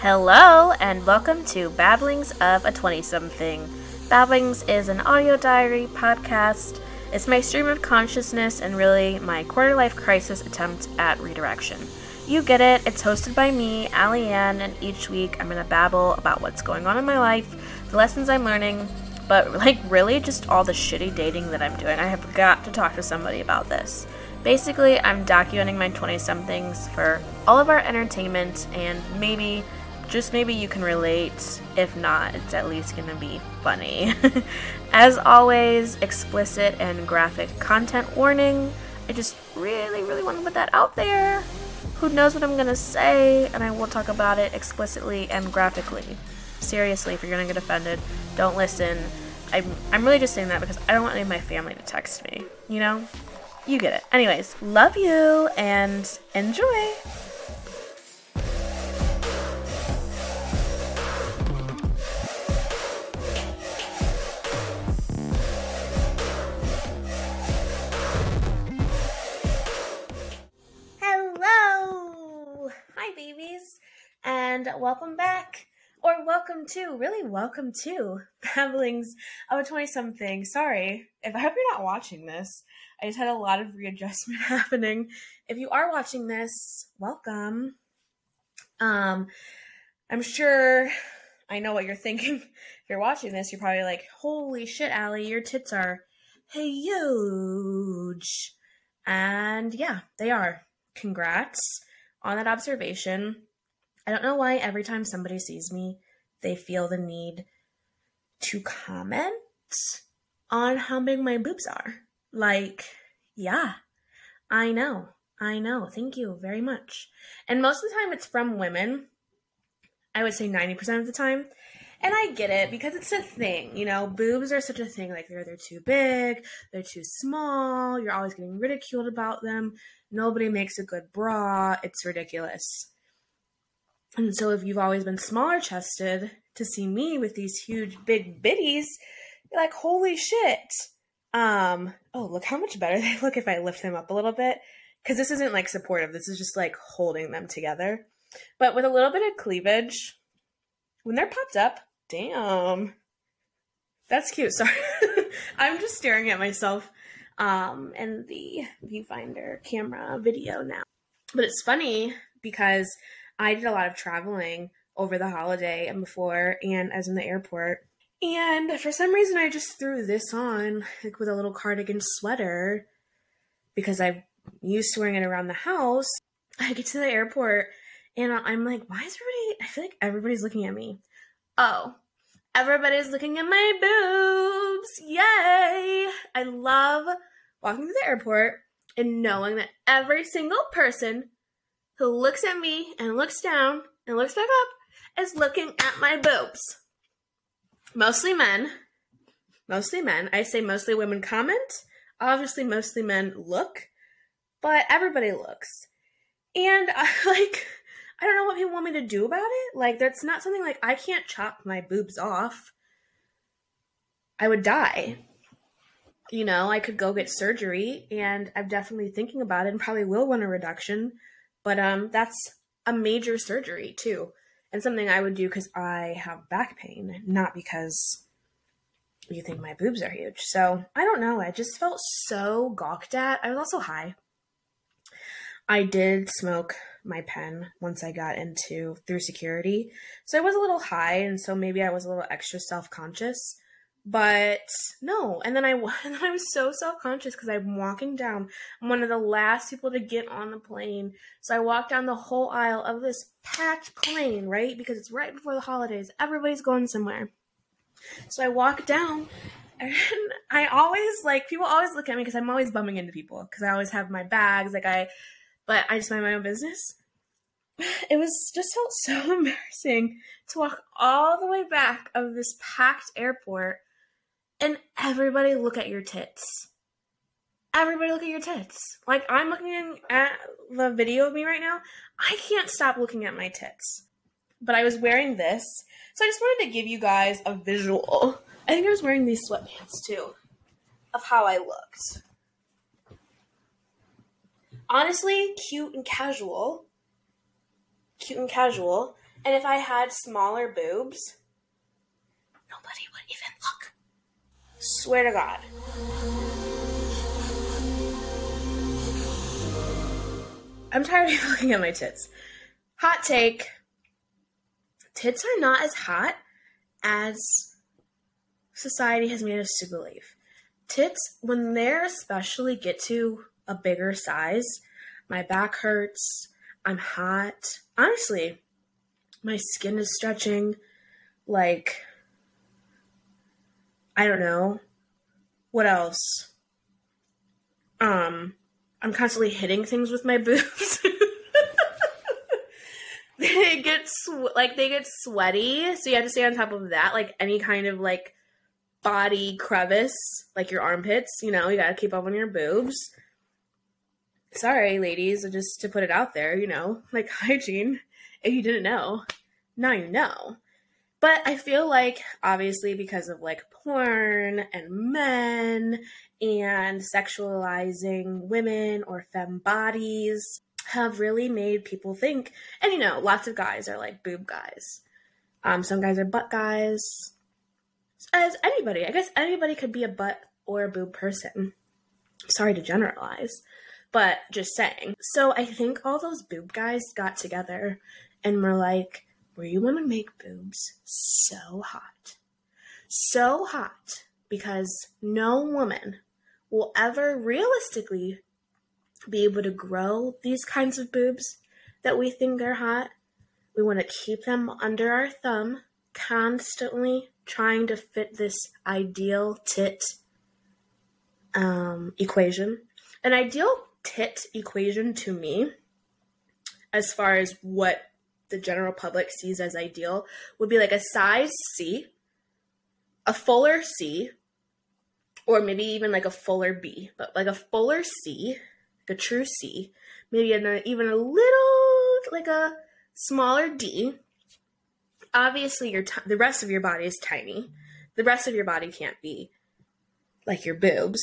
Hello, and welcome to Babblings of a 20 something. Babblings is an audio diary podcast. It's my stream of consciousness and really my quarter life crisis attempt at redirection. You get it, it's hosted by me, Ali Ann, and each week I'm gonna babble about what's going on in my life, the lessons I'm learning, but like really just all the shitty dating that I'm doing. I have got to talk to somebody about this. Basically, I'm documenting my 20 somethings for all of our entertainment and maybe just maybe you can relate. If not, it's at least gonna be funny. As always, explicit and graphic content warning. I just really, really want to put that out there. Who knows what I'm gonna say, and I will talk about it explicitly and graphically. Seriously, if you're gonna get offended, don't listen. I'm, I'm really just saying that because I don't want any of my family to text me, you know? You get it. Anyways, love you and enjoy! Hi, babies, and welcome back, or welcome to, really welcome to Babblings of a 20 something. Sorry, if I hope you're not watching this. I just had a lot of readjustment happening. If you are watching this, welcome. Um, I'm sure I know what you're thinking. If you're watching this, you're probably like, holy shit, Ali, your tits are huge. And yeah, they are. Congrats on that observation. I don't know why every time somebody sees me, they feel the need to comment on how big my boobs are. Like, yeah, I know. I know. Thank you very much. And most of the time, it's from women. I would say 90% of the time. And I get it because it's a thing, you know, boobs are such a thing. Like they're they're too big, they're too small, you're always getting ridiculed about them. Nobody makes a good bra. It's ridiculous. And so if you've always been smaller chested, to see me with these huge big bitties, you're like, holy shit. Um, oh, look how much better they look if I lift them up a little bit. Cause this isn't like supportive. This is just like holding them together. But with a little bit of cleavage, when they're popped up, damn. That's cute. Sorry. I'm just staring at myself um in the viewfinder camera video now. But it's funny because I did a lot of traveling over the holiday and before and as in the airport. And for some reason I just threw this on like with a little cardigan sweater because I'm used to wearing it around the house. I get to the airport and I'm like, why is everybody I feel like everybody's looking at me. Oh, everybody's looking at my boobs. Yay! I love walking to the airport and knowing that every single person who looks at me and looks down and looks back up is looking at my boobs. Mostly men. Mostly men. I say mostly women comment. Obviously, mostly men look, but everybody looks. And I like, I don't know what people want me to do about it. Like, that's not something like I can't chop my boobs off. I would die. You know, I could go get surgery, and I'm definitely thinking about it and probably will want a reduction. But um, that's a major surgery too, and something I would do because I have back pain, not because you think my boobs are huge. So I don't know. I just felt so gawked at. I was also high. I did smoke my pen once I got into through security. So I was a little high, and so maybe I was a little extra self conscious. But no, and then I and then I was so self conscious because I'm walking down. I'm one of the last people to get on the plane, so I walk down the whole aisle of this packed plane, right? Because it's right before the holidays. Everybody's going somewhere. So I walk down, and I always like people always look at me because I'm always bumming into people because I always have my bags, like I, but I just mind my own business. It was just felt so embarrassing to walk all the way back of this packed airport and everybody look at your tits. Everybody look at your tits. Like I'm looking at the video of me right now. I can't stop looking at my tits. But I was wearing this, so I just wanted to give you guys a visual. I think I was wearing these sweatpants too, of how I looked. Honestly, cute and casual. Cute and casual. And if I had smaller boobs, nobody would even look. Swear to God. I'm tired of looking at my tits. Hot take tits are not as hot as society has made us to believe. Tits, when they're especially get to a bigger size, my back hurts, I'm hot. Honestly, my skin is stretching. Like, I don't know. What else? Um, I'm constantly hitting things with my boobs. they get sw- like they get sweaty, so you have to stay on top of that. Like any kind of like body crevice, like your armpits, you know, you got to keep up on your boobs. Sorry, ladies, just to put it out there, you know, like hygiene. If you didn't know, now you know. But I feel like, obviously, because of like porn and men and sexualizing women or fem bodies, have really made people think. And you know, lots of guys are like boob guys. Um, some guys are butt guys. As anybody, I guess anybody could be a butt or a boob person. Sorry to generalize, but just saying. So I think all those boob guys got together and were like, we want to make boobs so hot. So hot because no woman will ever realistically be able to grow these kinds of boobs that we think are hot. We want to keep them under our thumb, constantly trying to fit this ideal tit um, equation. An ideal tit equation to me, as far as what the general public sees as ideal, would be like a size C, a fuller C, or maybe even like a fuller B, but like a fuller C, a true C, maybe an, uh, even a little like a smaller D. Obviously, your t- the rest of your body is tiny. The rest of your body can't be like your boobs.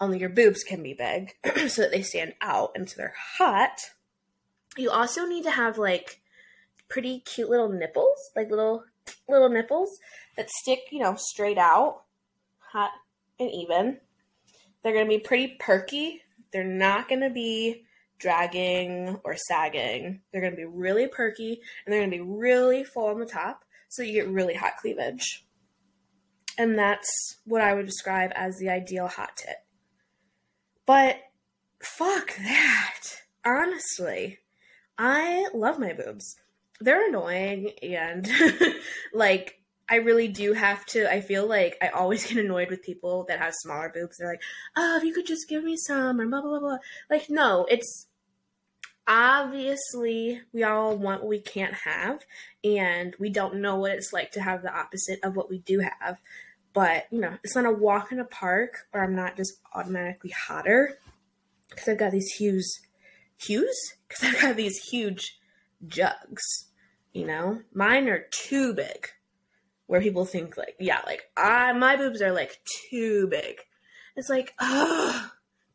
Only your boobs can be big so that they stand out and so they're hot. You also need to have like pretty cute little nipples, like little little nipples that stick, you know, straight out, hot and even. They're going to be pretty perky. They're not going to be dragging or sagging. They're going to be really perky and they're going to be really full on the top so you get really hot cleavage. And that's what I would describe as the ideal hot tit. But fuck that. Honestly, I love my boobs. They're annoying and like I really do have to. I feel like I always get annoyed with people that have smaller boobs. They're like, "Oh, if you could just give me some," or blah blah blah blah. Like, no, it's obviously we all want what we can't have, and we don't know what it's like to have the opposite of what we do have. But you know, it's not a walk in a park, or I'm not just automatically hotter because I've got these huge, huge, because I've got these huge jugs. You know, mine are too big where people think like, yeah, like I my boobs are like too big. It's like, oh,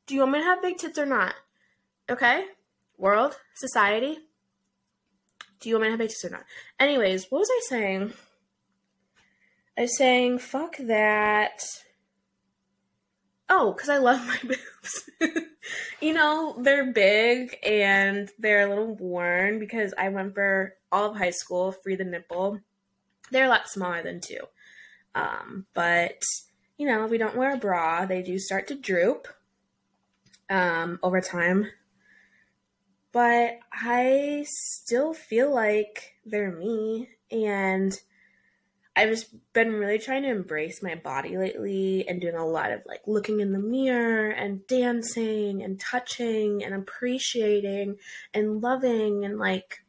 do you want me to have big tits or not? Okay, world, society. Do you want me to have big tits or not? Anyways, what was I saying? Saying, fuck that. Oh, because I love my boobs. you know, they're big and they're a little worn because I went for all of high school, free the nipple they're a lot smaller than two. Um, but, you know, if we don't wear a bra, they do start to droop um, over time. But I still feel like they're me. And I've just been really trying to embrace my body lately and doing a lot of like looking in the mirror and dancing and touching and appreciating and loving and like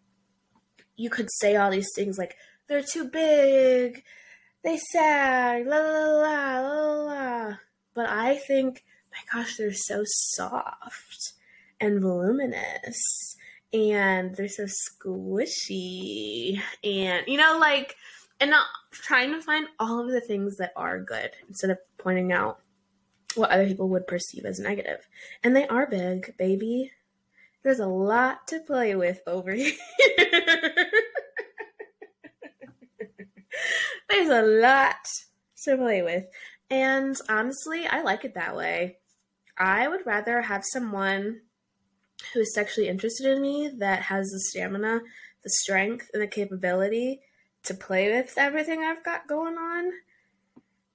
you could say all these things like they're too big, they sag, la la la la la. But I think, my gosh, they're so soft and voluminous and they're so squishy and you know like and not trying to find all of the things that are good instead of pointing out what other people would perceive as negative and they are big baby there's a lot to play with over here there's a lot to play with. And honestly, I like it that way. I would rather have someone who is sexually interested in me that has the stamina, the strength, and the capability to play with everything I've got going on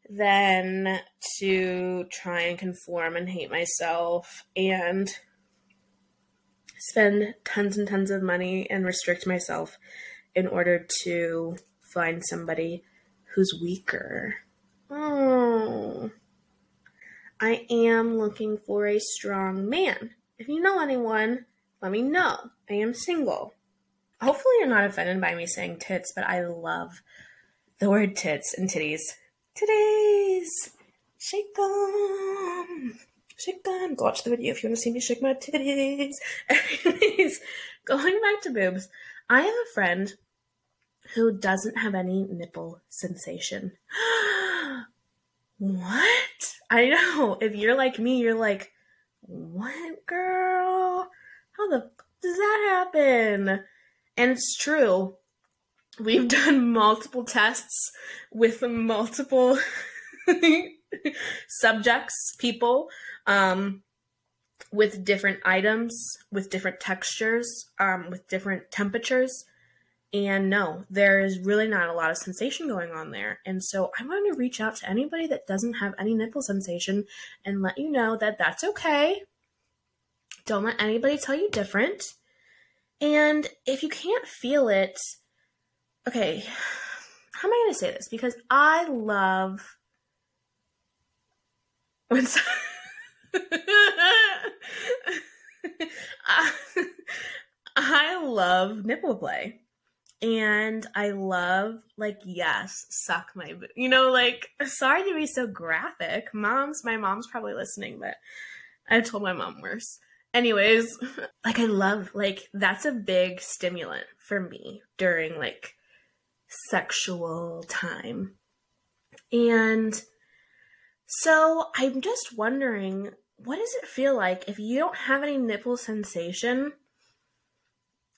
than to try and conform and hate myself and spend tons and tons of money and restrict myself in order to find somebody who's weaker. Oh. I am looking for a strong man. If you know anyone, let me know. I am single. Hopefully, you're not offended by me saying tits, but I love the word tits and titties. Titties! Shake them! Shake them! Go watch the video if you want to see me shake my titties. Anyways, going back to boobs, I have a friend who doesn't have any nipple sensation. what? I know. If you're like me, you're like, what, girl? How the f- does that happen? And it's true. We've done multiple tests with multiple subjects, people, um, with different items, with different textures, um, with different temperatures. And no, there is really not a lot of sensation going on there. And so I want to reach out to anybody that doesn't have any nipple sensation and let you know that that's okay. Don't let anybody tell you different. And if you can't feel it, okay, how am I going to say this? Because I love when. I love nipple play and I love like yes, suck my bo- you know like sorry to be so graphic. Moms, my mom's probably listening, but I told my mom worse. Anyways, like I love like that's a big stimulant for me during like sexual time. And so I'm just wondering what does it feel like if you don't have any nipple sensation?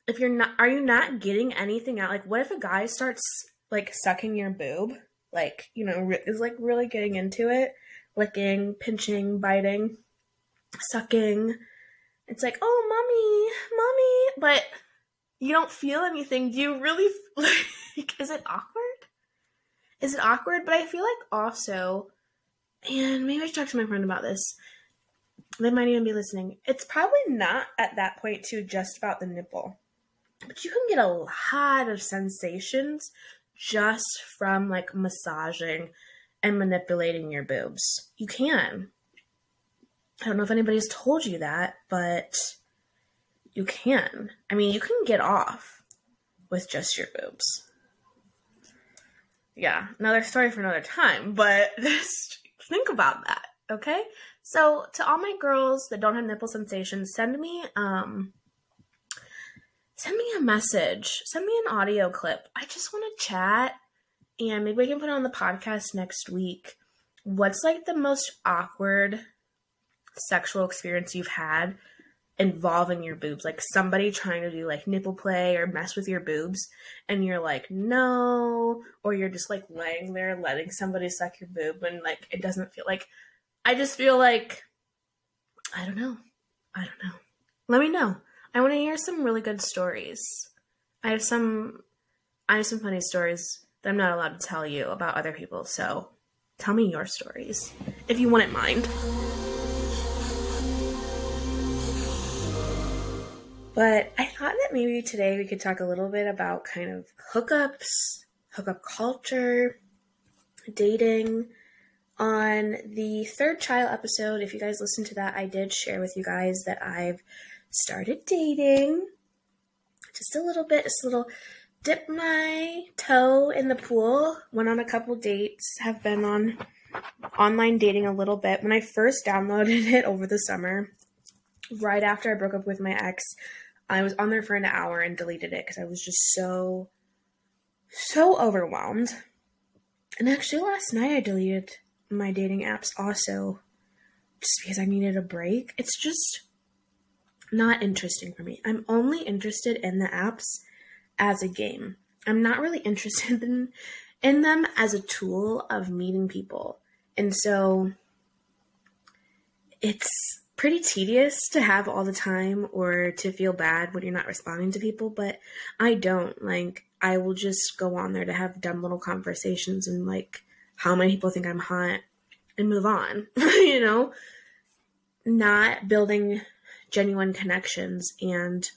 if you're not are you not getting anything out like what if a guy starts like sucking your boob like you know is like really getting into it licking pinching biting sucking it's like oh mommy mommy but you don't feel anything. Do you really like is it awkward? Is it awkward? But i feel like also and maybe i should talk to my friend about this. They might even be listening. It's probably not at that point too just about the nipple but you can get a lot of sensations just from like massaging and manipulating your boobs. You can. I don't know if anybody's told you that, but you can. I mean, you can get off with just your boobs. Yeah, another story for another time, but just think about that, okay? So, to all my girls that don't have nipple sensations, send me um send me a message, send me an audio clip. I just want to chat and maybe we can put on the podcast next week. What's like the most awkward sexual experience you've had involving your boobs? Like somebody trying to do like nipple play or mess with your boobs and you're like, no, or you're just like laying there letting somebody suck your boob and like it doesn't feel like I just feel like I don't know. I don't know. Let me know. I want to hear some really good stories. I have some I have some funny stories that I'm not allowed to tell you about other people, so tell me your stories if you wouldn't mind. But I thought that maybe today we could talk a little bit about kind of hookups, hookup culture, dating. On the third child episode, if you guys listened to that, I did share with you guys that I've started dating. Just a little bit, just a little dip my toe in the pool. Went on a couple dates, have been on online dating a little bit. When I first downloaded it over the summer, right after I broke up with my ex, I was on there for an hour and deleted it because I was just so, so overwhelmed. And actually, last night I deleted my dating apps also just because I needed a break. It's just not interesting for me. I'm only interested in the apps as a game. I'm not really interested in in them as a tool of meeting people. And so it's pretty tedious to have all the time or to feel bad when you're not responding to people, but I don't. Like, I will just go on there to have dumb little conversations and, like, how many people think I'm hot and move on, you know? Not building genuine connections. And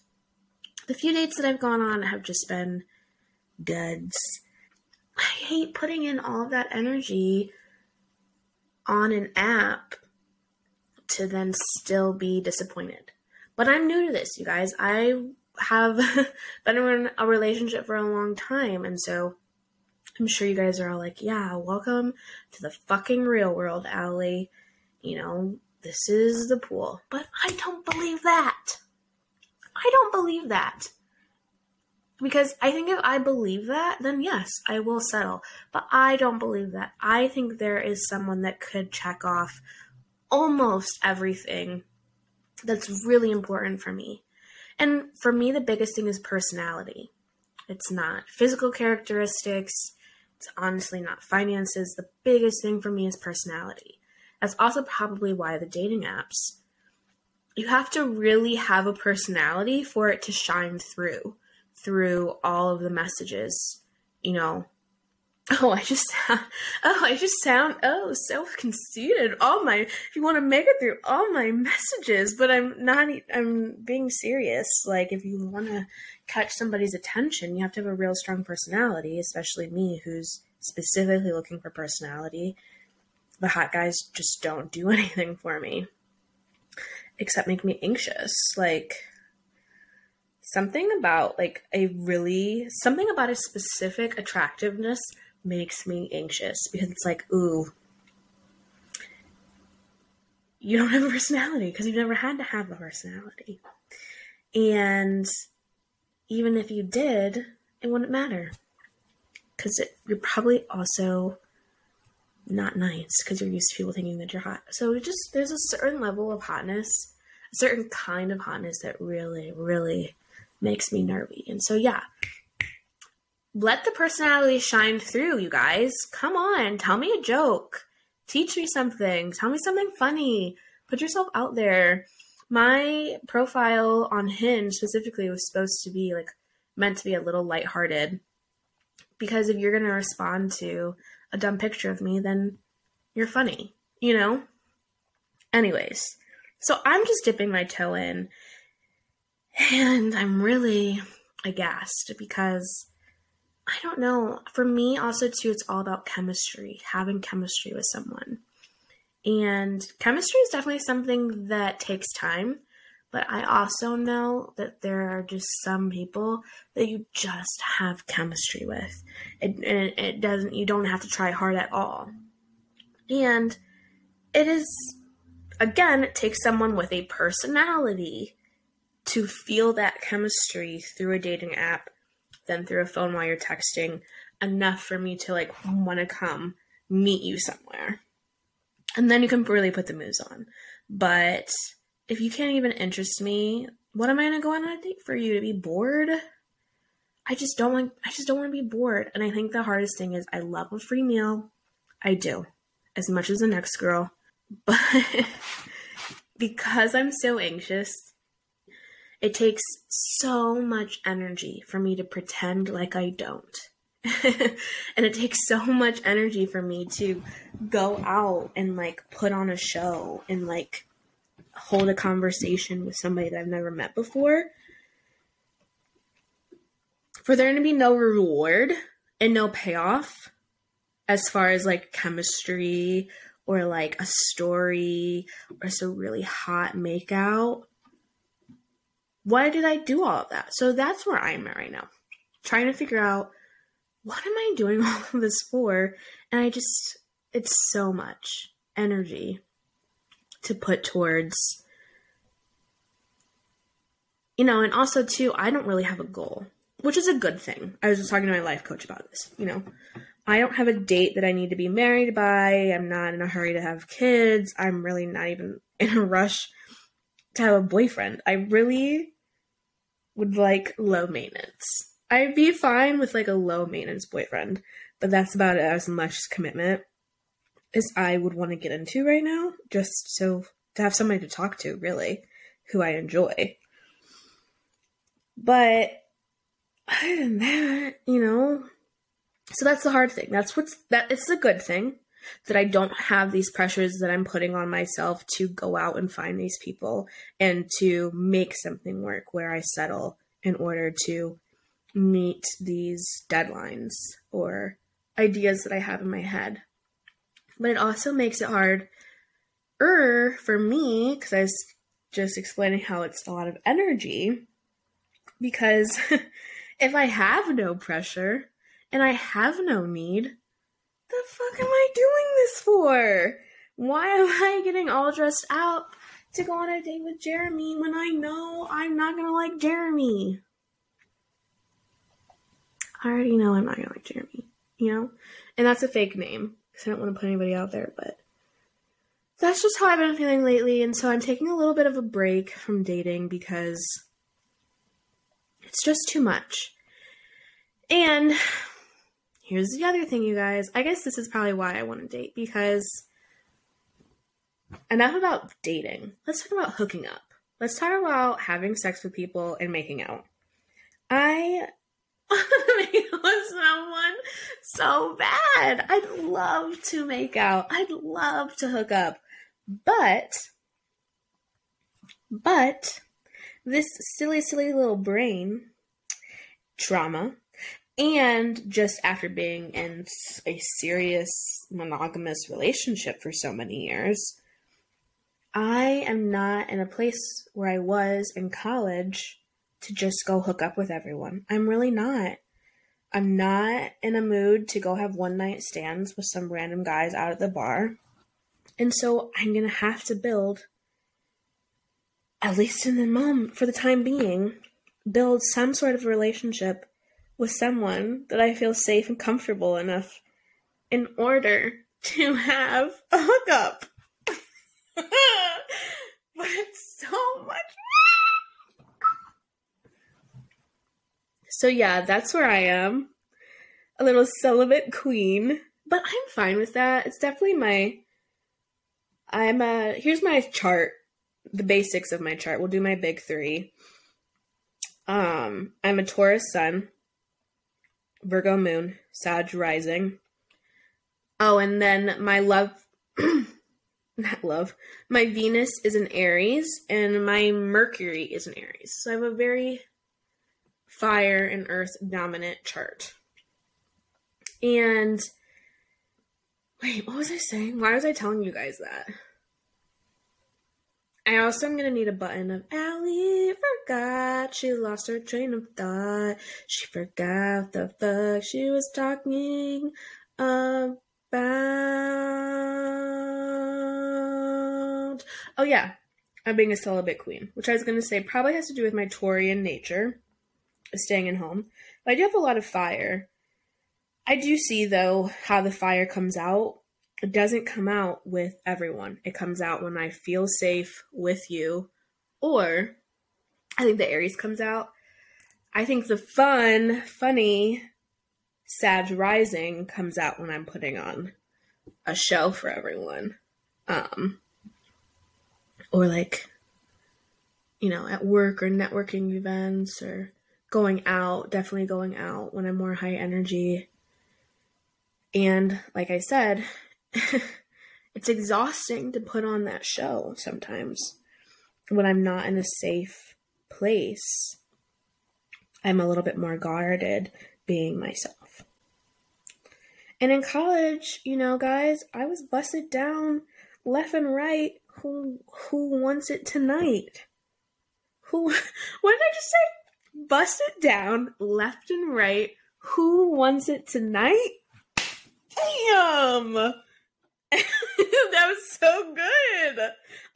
the few dates that I've gone on have just been duds. I hate putting in all that energy on an app to then still be disappointed. But I'm new to this, you guys. I have been in a relationship for a long time, and so I'm sure you guys are all like, yeah, welcome to the fucking real world, Ali. You know, this is the pool. But I don't believe that. I don't believe that. Because I think if I believe that, then yes, I will settle. But I don't believe that. I think there is someone that could check off almost everything that's really important for me. And for me, the biggest thing is personality. It's not physical characteristics, it's honestly not finances. The biggest thing for me is personality. That's also probably why the dating apps, you have to really have a personality for it to shine through through all of the messages, you know. Oh, I just oh, I just sound oh so conceited. All my if you want to make it through all my messages, but I'm not. I'm being serious. Like if you want to catch somebody's attention, you have to have a real strong personality. Especially me, who's specifically looking for personality. The hot guys just don't do anything for me, except make me anxious. Like something about like a really something about a specific attractiveness makes me anxious because it's like ooh you don't have a personality because you've never had to have a personality and even if you did it wouldn't matter because you're probably also not nice because you're used to people thinking that you're hot so just there's a certain level of hotness a certain kind of hotness that really really makes me nervy. And so, yeah, let the personality shine through, you guys. Come on, tell me a joke. Teach me something. Tell me something funny. Put yourself out there. My profile on Hinge specifically was supposed to be like meant to be a little lighthearted. Because if you're going to respond to a dumb picture of me, then you're funny, you know? Anyways, so I'm just dipping my toe in and I'm really aghast because I don't know. For me, also, too, it's all about chemistry, having chemistry with someone. And chemistry is definitely something that takes time. But I also know that there are just some people that you just have chemistry with. It, it, it doesn't, you don't have to try hard at all. And it is, again, it takes someone with a personality to feel that chemistry through a dating app than through a phone while you're texting enough for me to like want to come meet you somewhere. And then you can really put the moves on. But if you can't even interest me, what am I gonna go on a date for you to be bored? I just don't want I just don't want to be bored. And I think the hardest thing is I love a free meal. I do. As much as the next girl. But because I'm so anxious it takes so much energy for me to pretend like I don't. and it takes so much energy for me to go out and like put on a show and like hold a conversation with somebody that I've never met before. For there to be no reward and no payoff as far as like chemistry or like a story or some really hot makeout why did I do all of that? So that's where I'm at right now. Trying to figure out what am I doing all of this for? And I just, it's so much energy to put towards, you know, and also too, I don't really have a goal, which is a good thing. I was just talking to my life coach about this, you know. I don't have a date that I need to be married by. I'm not in a hurry to have kids. I'm really not even in a rush to have a boyfriend. I really would like low maintenance. I'd be fine with like a low maintenance boyfriend, but that's about as much commitment as I would want to get into right now, just so to have somebody to talk to, really, who I enjoy. But other than that, you know, so that's the hard thing. That's what's that it's a good thing that I don't have these pressures that I'm putting on myself to go out and find these people and to make something work where I settle in order to meet these deadlines or ideas that I have in my head. But it also makes it hard er for me because I was just explaining how it's a lot of energy because if I have no pressure and I have no need, the fuck am I doing this for? Why am I getting all dressed out to go on a date with Jeremy when I know I'm not gonna like Jeremy? I already know I'm not gonna like Jeremy, you know? And that's a fake name, because I don't want to put anybody out there, but that's just how I've been feeling lately, and so I'm taking a little bit of a break from dating because it's just too much. And here's the other thing, you guys. I guess this is probably why I want to date because enough about dating. Let's talk about hooking up. Let's talk about having sex with people and making out. I want to make out with someone so bad. I'd love to make out. I'd love to hook up. But, but, this silly, silly little brain trauma and just after being in a serious monogamous relationship for so many years, I am not in a place where I was in college to just go hook up with everyone. I'm really not. I'm not in a mood to go have one night stands with some random guys out at the bar. And so I'm going to have to build, at least in the moment, for the time being, build some sort of relationship with someone that I feel safe and comfortable enough in order to have a hookup. but it's so much. So, yeah, that's where I am. A little celibate queen. But I'm fine with that. It's definitely my. I'm a. Here's my chart. The basics of my chart. We'll do my big three. Um, I'm a Taurus sun. Virgo moon, Sag rising. Oh, and then my love, not love, my Venus is in Aries and my Mercury is in Aries. So I have a very fire and earth dominant chart. And wait, what was I saying? Why was I telling you guys that? I also am gonna need a button of Ali forgot she lost her train of thought. She forgot the fuck she was talking about. Oh yeah, I'm being a celibate queen, which I was gonna say probably has to do with my Taurian nature, staying in home. But I do have a lot of fire. I do see though how the fire comes out it doesn't come out with everyone. It comes out when I feel safe with you. Or I think the Aries comes out. I think the fun, funny Sag Rising comes out when I'm putting on a show for everyone. Um or like you know, at work or networking events or going out, definitely going out when I'm more high energy. And like I said, it's exhausting to put on that show sometimes when I'm not in a safe place. I'm a little bit more guarded being myself. And in college, you know, guys, I was busted down left and right. Who who wants it tonight? Who what did I just say? Busted down left and right. Who wants it tonight? Damn. that was so good.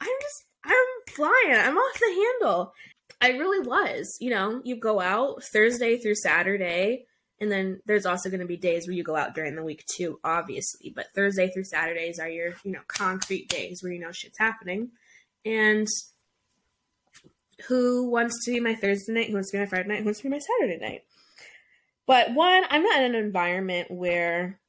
I'm just, I'm flying. I'm off the handle. I really was. You know, you go out Thursday through Saturday, and then there's also going to be days where you go out during the week too, obviously. But Thursday through Saturdays are your, you know, concrete days where you know shit's happening. And who wants to be my Thursday night? Who wants to be my Friday night? Who wants to be my Saturday night? But one, I'm not in an environment where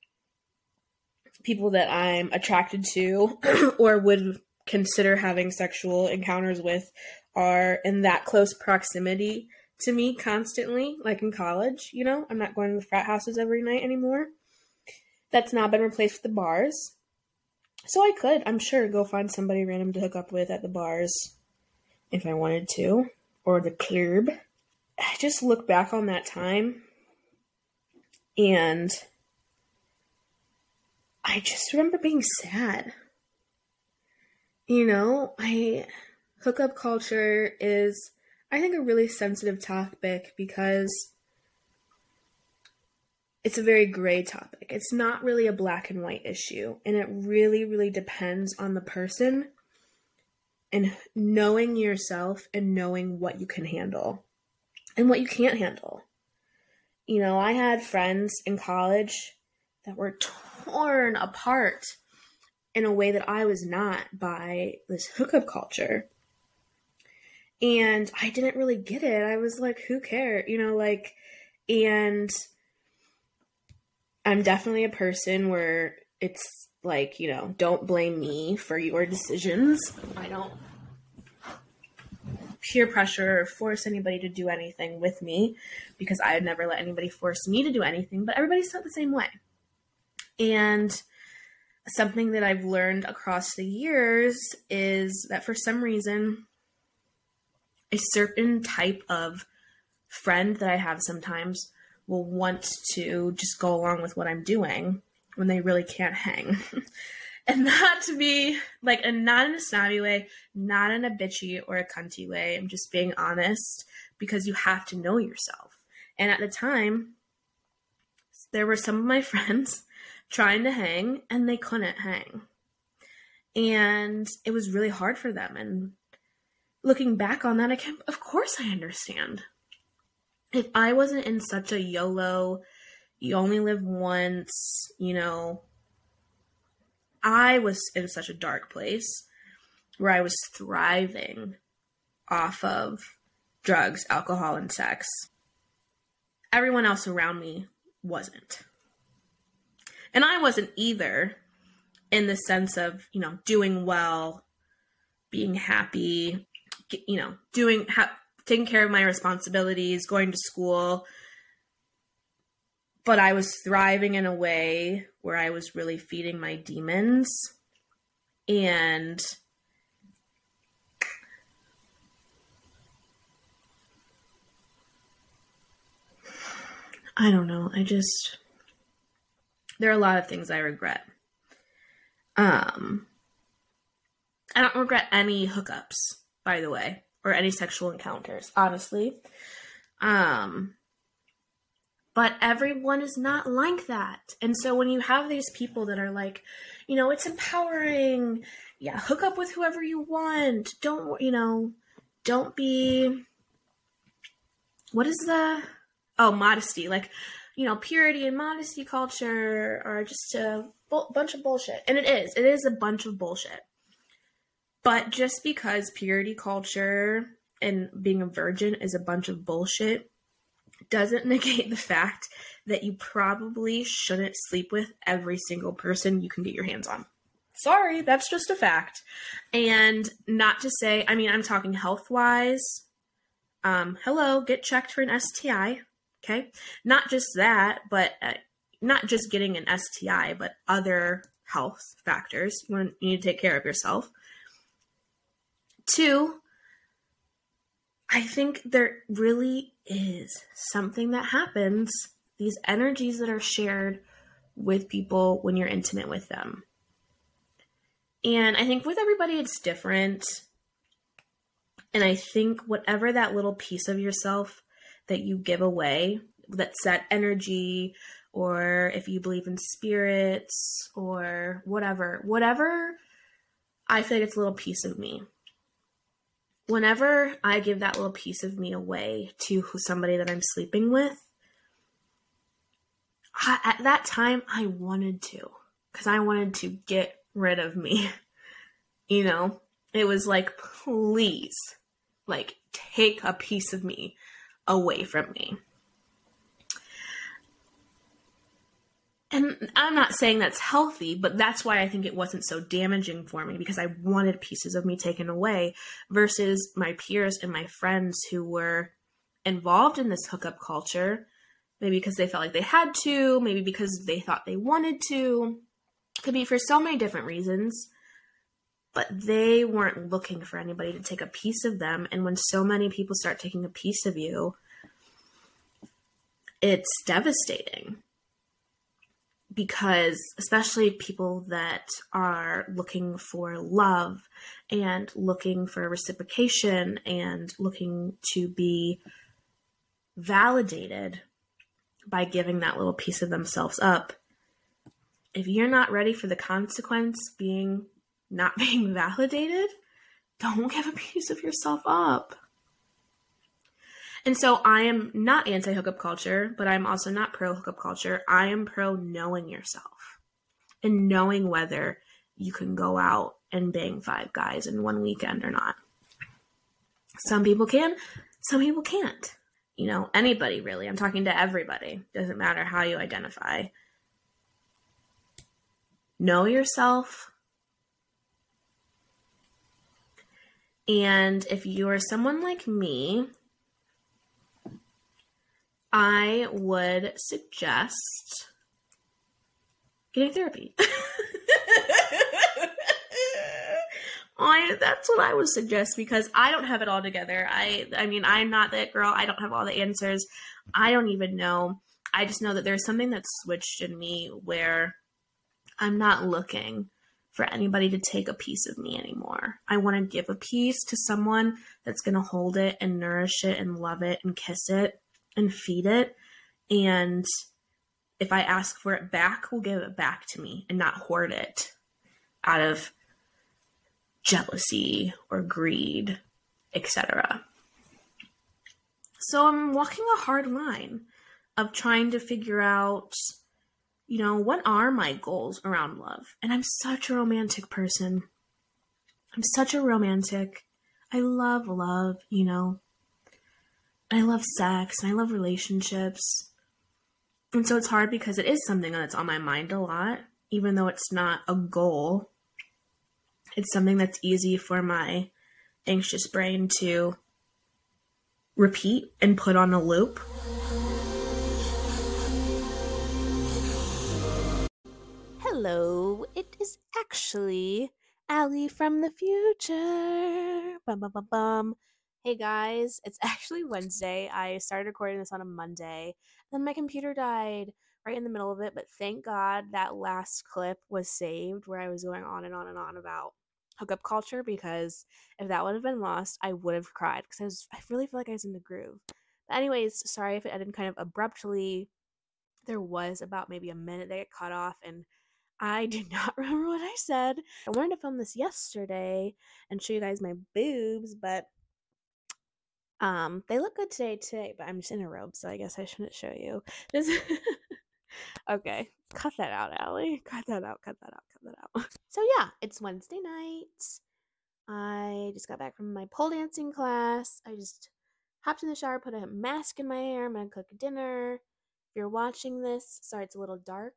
people that I'm attracted to or would consider having sexual encounters with are in that close proximity to me constantly, like in college, you know? I'm not going to the frat houses every night anymore. That's now been replaced with the bars. So I could, I'm sure, go find somebody random to hook up with at the bars if I wanted to, or the club. I just look back on that time and I just remember being sad. You know, I hookup culture is I think a really sensitive topic because it's a very gray topic. It's not really a black and white issue, and it really really depends on the person and knowing yourself and knowing what you can handle and what you can't handle. You know, I had friends in college that were torn apart in a way that I was not by this hookup culture. And I didn't really get it. I was like, who cares? You know, like, and I'm definitely a person where it's like, you know, don't blame me for your decisions. I don't peer pressure or force anybody to do anything with me because I would never let anybody force me to do anything, but everybody's not the same way. And something that I've learned across the years is that for some reason, a certain type of friend that I have sometimes will want to just go along with what I'm doing when they really can't hang. and not to be like, and not in a snobby way, not in a bitchy or a cunty way. I'm just being honest because you have to know yourself. And at the time, there were some of my friends trying to hang and they couldn't hang. And it was really hard for them. And looking back on that, I can, of course, I understand. If I wasn't in such a YOLO, you only live once, you know, I was in such a dark place where I was thriving off of drugs, alcohol, and sex. Everyone else around me wasn't. And I wasn't either in the sense of, you know, doing well, being happy, you know, doing, ha- taking care of my responsibilities, going to school. But I was thriving in a way where I was really feeding my demons. And I don't know. I just there are a lot of things I regret. Um, I don't regret any hookups, by the way, or any sexual encounters, honestly. Um, but everyone is not like that. And so when you have these people that are like, you know, it's empowering, yeah, hook up with whoever you want. Don't, you know, don't be, what is the, oh, modesty. Like, you know, purity and modesty culture are just a bu- bunch of bullshit. And it is. It is a bunch of bullshit. But just because purity culture and being a virgin is a bunch of bullshit doesn't negate the fact that you probably shouldn't sleep with every single person you can get your hands on. Sorry, that's just a fact. And not to say, I mean, I'm talking health wise. Um, hello, get checked for an STI. Okay. Not just that, but uh, not just getting an STI, but other health factors. You, you need to take care of yourself. Two, I think there really is something that happens, these energies that are shared with people when you're intimate with them. And I think with everybody, it's different. And I think whatever that little piece of yourself that you give away that's that energy or if you believe in spirits or whatever. Whatever i feel like it's a little piece of me. Whenever i give that little piece of me away to somebody that i'm sleeping with I, at that time i wanted to because i wanted to get rid of me. You know? It was like please like take a piece of me away from me. And I'm not saying that's healthy, but that's why I think it wasn't so damaging for me because I wanted pieces of me taken away versus my peers and my friends who were involved in this hookup culture, maybe because they felt like they had to, maybe because they thought they wanted to. Could be for so many different reasons but they weren't looking for anybody to take a piece of them. And when so many people start taking a piece of you, it's devastating because especially people that are looking for love and looking for reciprocation and looking to be validated by giving that little piece of themselves up if you're not ready for the consequence being not being validated, don't give a piece of yourself up. And so I am not anti hookup culture, but I'm also not pro hookup culture. I am pro knowing yourself and knowing whether you can go out and bang five guys in one weekend or not. Some people can, some people can't. You know, anybody really. I'm talking to everybody. Doesn't matter how you identify. Know yourself, And if you are someone like me, I would suggest getting therapy. I that's what I would suggest because I don't have it all together. I I mean I'm not that girl. I don't have all the answers. I don't even know. I just know that there's something that's switched in me where I'm not looking for anybody to take a piece of me anymore. I want to give a piece to someone that's going to hold it and nourish it and love it and kiss it and feed it. And if I ask for it back, will give it back to me and not hoard it out of jealousy or greed, etc. So I'm walking a hard line of trying to figure out you know, what are my goals around love? And I'm such a romantic person. I'm such a romantic. I love love, you know. I love sex and I love relationships. And so it's hard because it is something that's on my mind a lot, even though it's not a goal. It's something that's easy for my anxious brain to repeat and put on a loop. Hello. It is actually Ali from the future. Bum, bum, bum, bum. Hey guys, it's actually Wednesday. I started recording this on a Monday. Then my computer died right in the middle of it, but thank God that last clip was saved where I was going on and on and on about hookup culture because if that would have been lost, I would have cried because I was I really feel like I was in the groove. But anyways, sorry if it ended kind of abruptly. There was about maybe a minute that got cut off and I do not remember what I said. I wanted to film this yesterday and show you guys my boobs, but um they look good today today, but I'm just in a robe, so I guess I shouldn't show you. This Okay. Cut that out, Ali. Cut that out, cut that out, cut that out. So yeah, it's Wednesday night. I just got back from my pole dancing class. I just hopped in the shower, put a mask in my hair. I'm gonna cook dinner. If you're watching this, sorry it's a little dark,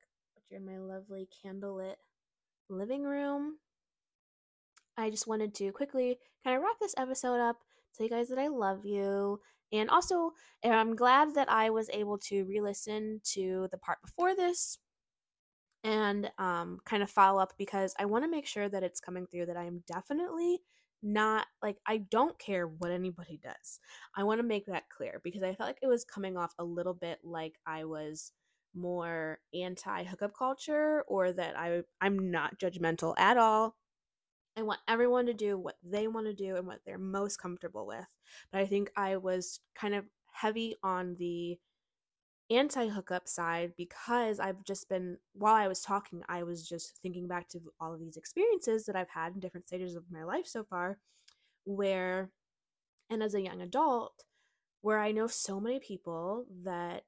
in my lovely candlelit living room. I just wanted to quickly kind of wrap this episode up, tell you guys that I love you. And also, I'm glad that I was able to re listen to the part before this and um, kind of follow up because I want to make sure that it's coming through that I am definitely not like I don't care what anybody does. I want to make that clear because I felt like it was coming off a little bit like I was more anti hookup culture or that I I'm not judgmental at all. I want everyone to do what they want to do and what they're most comfortable with. But I think I was kind of heavy on the anti hookup side because I've just been while I was talking, I was just thinking back to all of these experiences that I've had in different stages of my life so far where and as a young adult where I know so many people that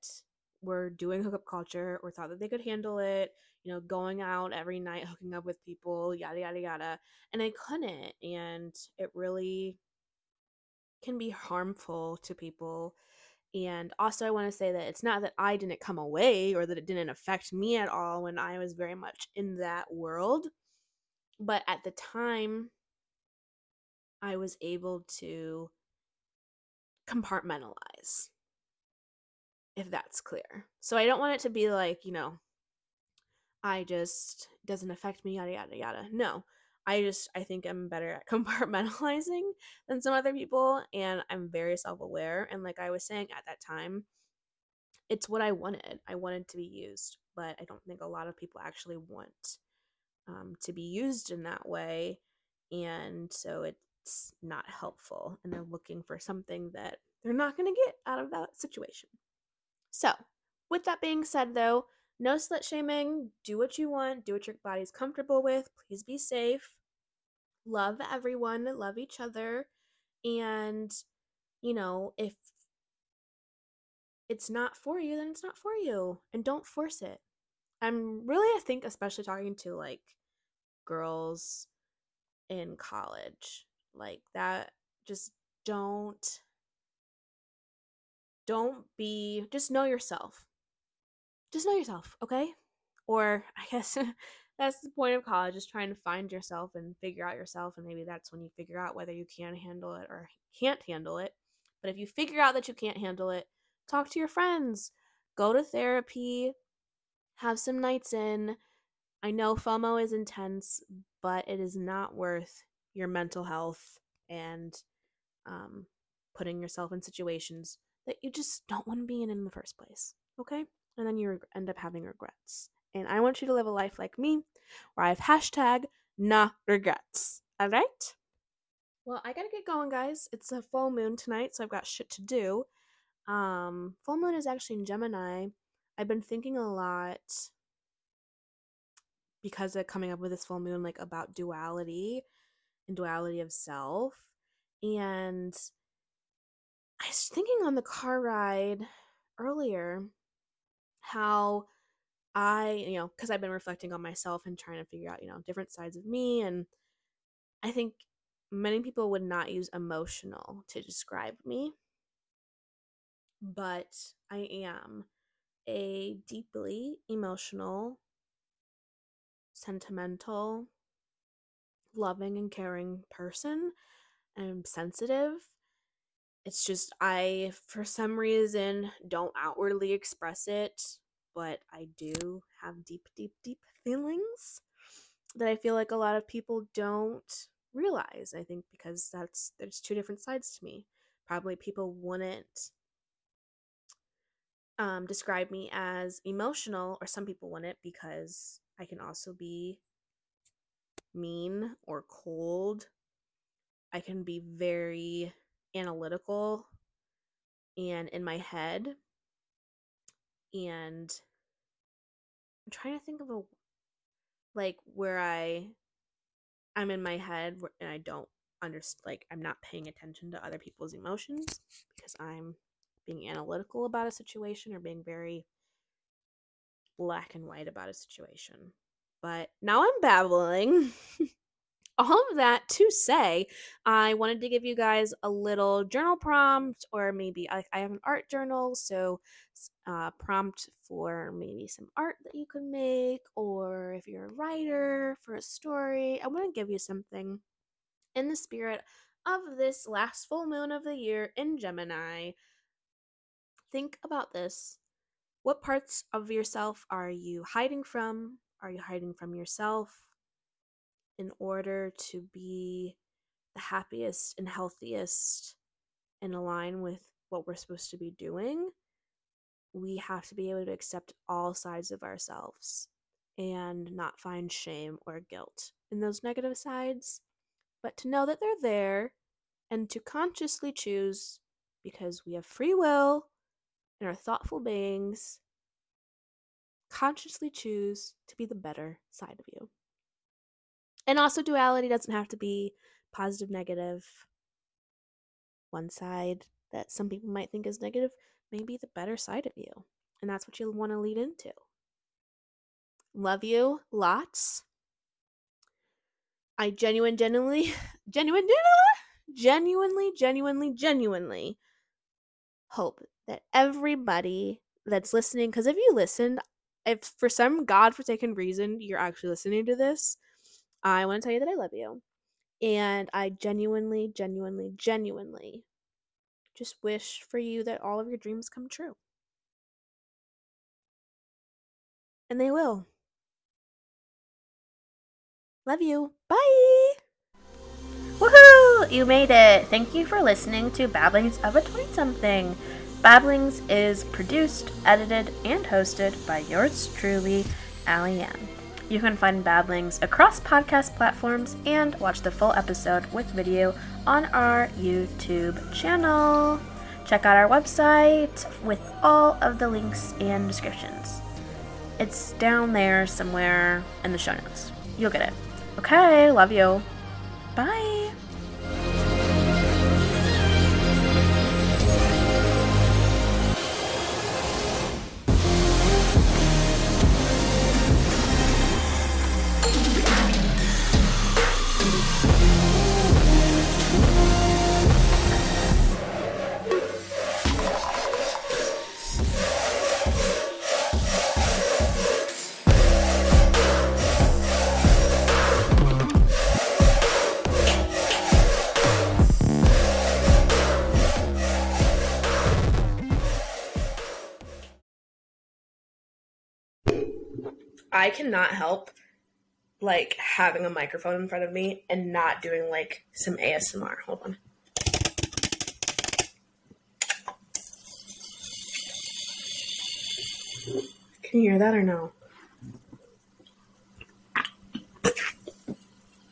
were doing hookup culture or thought that they could handle it, you know, going out every night, hooking up with people, yada, yada, yada. And I couldn't. And it really can be harmful to people. And also, I want to say that it's not that I didn't come away or that it didn't affect me at all when I was very much in that world. But at the time, I was able to compartmentalize, if that's clear. So I don't want it to be like, you know, I just doesn't affect me, yada, yada, yada. No, I just I think I'm better at compartmentalizing than some other people and I'm very self-aware and like I was saying at that time it's what I wanted. I wanted to be used, but I don't think a lot of people actually want um, to be used in that way and so it's not helpful and they're looking for something that they're not going to get out of that situation. So, with that being said though, no slut shaming. Do what you want. Do what your body's comfortable with. Please be safe. Love everyone. Love each other. And, you know, if it's not for you, then it's not for you. And don't force it. I'm really, I think, especially talking to like girls in college. Like that, just don't. Don't be, just know yourself just know yourself, okay? Or I guess that's the point of college is trying to find yourself and figure out yourself and maybe that's when you figure out whether you can handle it or can't handle it. But if you figure out that you can't handle it, talk to your friends, go to therapy, have some nights in. I know FOMO is intense, but it is not worth your mental health and um, putting yourself in situations that you just don't want to be in in the first place. Okay? and then you end up having regrets. And I want you to live a life like me, where I have hashtag nah regrets. All right? Well, I gotta get going, guys. It's a full moon tonight, so I've got shit to do. Um, full moon is actually in Gemini. I've been thinking a lot because of coming up with this full moon, like about duality and duality of self. And I was thinking on the car ride earlier how I, you know, because I've been reflecting on myself and trying to figure out, you know, different sides of me. And I think many people would not use emotional to describe me, but I am a deeply emotional, sentimental, loving, and caring person. I'm sensitive it's just I for some reason don't outwardly express it, but I do have deep deep deep feelings that I feel like a lot of people don't realize. I think because that's there's two different sides to me. Probably people wouldn't um, describe me as emotional, or some people wouldn't because I can also be mean or cold. I can be very analytical and in my head and I'm trying to think of a like where I I'm in my head and I don't understand like I'm not paying attention to other people's emotions because I'm being analytical about a situation or being very black and white about a situation. But now I'm babbling. all of that to say, I wanted to give you guys a little journal prompt, or maybe I, I have an art journal, so uh, prompt for maybe some art that you could make, or if you're a writer for a story. I want to give you something in the spirit of this last full moon of the year in Gemini. Think about this. What parts of yourself are you hiding from? Are you hiding from yourself? In order to be the happiest and healthiest and align with what we're supposed to be doing, we have to be able to accept all sides of ourselves and not find shame or guilt in those negative sides, but to know that they're there and to consciously choose because we have free will and are thoughtful beings. Consciously choose to be the better side of you. And also, duality doesn't have to be positive, negative. One side that some people might think is negative may be the better side of you. And that's what you'll want to lead into. Love you lots. I genuine, genuinely, genuine, genuinely, genuinely, genuinely hope that everybody that's listening, because if you listened, if for some godforsaken reason you're actually listening to this, I want to tell you that I love you. And I genuinely, genuinely, genuinely just wish for you that all of your dreams come true. And they will. Love you. Bye. Woohoo! You made it. Thank you for listening to Babblings of a 20 something. Babblings is produced, edited, and hosted by yours truly, Ali Ann. You can find Babblings across podcast platforms and watch the full episode with video on our YouTube channel. Check out our website with all of the links and descriptions. It's down there somewhere in the show notes. You'll get it. Okay, love you. Bye. I cannot help like having a microphone in front of me and not doing like some ASMR. Hold on. Can you hear that or no?